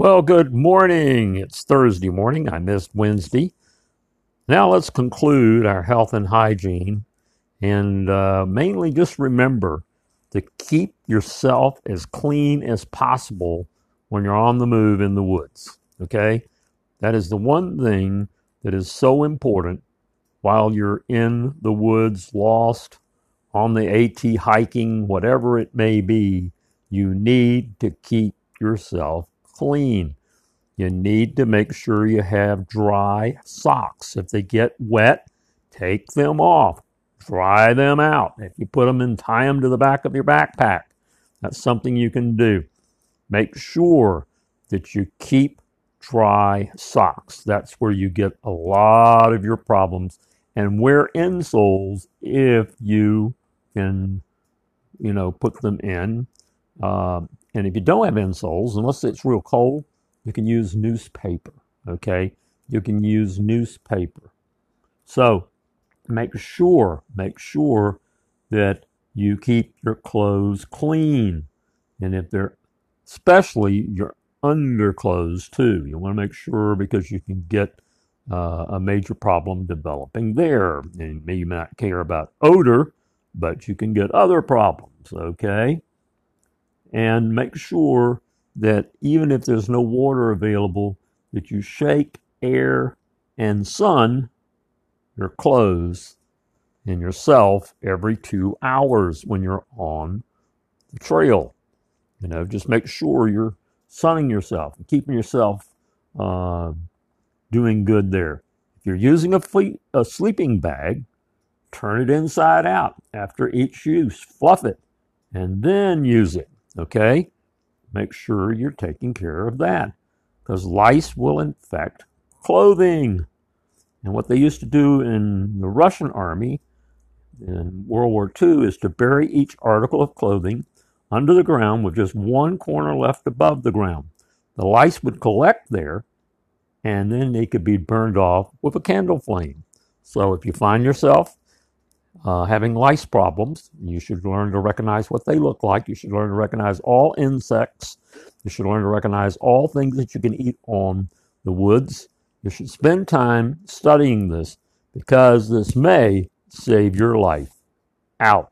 Well, good morning. It's Thursday morning. I missed Wednesday. Now let's conclude our health and hygiene and uh, mainly just remember to keep yourself as clean as possible when you're on the move in the woods. Okay? That is the one thing that is so important while you're in the woods, lost, on the AT hiking, whatever it may be. You need to keep yourself clean. You need to make sure you have dry socks. If they get wet, take them off, dry them out. If you put them and tie them to the back of your backpack, that's something you can do. Make sure that you keep dry socks. That's where you get a lot of your problems. And wear insoles if you can, you know, put them in. Uh, and if you don't have insoles, unless it's real cold, you can use newspaper. Okay, you can use newspaper. So make sure, make sure that you keep your clothes clean, and if they're, especially your underclothes too, you want to make sure because you can get uh, a major problem developing there. And you may not care about odor, but you can get other problems. Okay and make sure that even if there's no water available, that you shake, air, and sun your clothes and yourself every two hours when you're on the trail. You know, just make sure you're sunning yourself and keeping yourself uh, doing good there. If you're using a, fle- a sleeping bag, turn it inside out after each use, fluff it, and then use it. Okay? Make sure you're taking care of that because lice will infect clothing. And what they used to do in the Russian army in World War II is to bury each article of clothing under the ground with just one corner left above the ground. The lice would collect there and then they could be burned off with a candle flame. So if you find yourself uh, having lice problems. You should learn to recognize what they look like. You should learn to recognize all insects. You should learn to recognize all things that you can eat on the woods. You should spend time studying this because this may save your life. Out.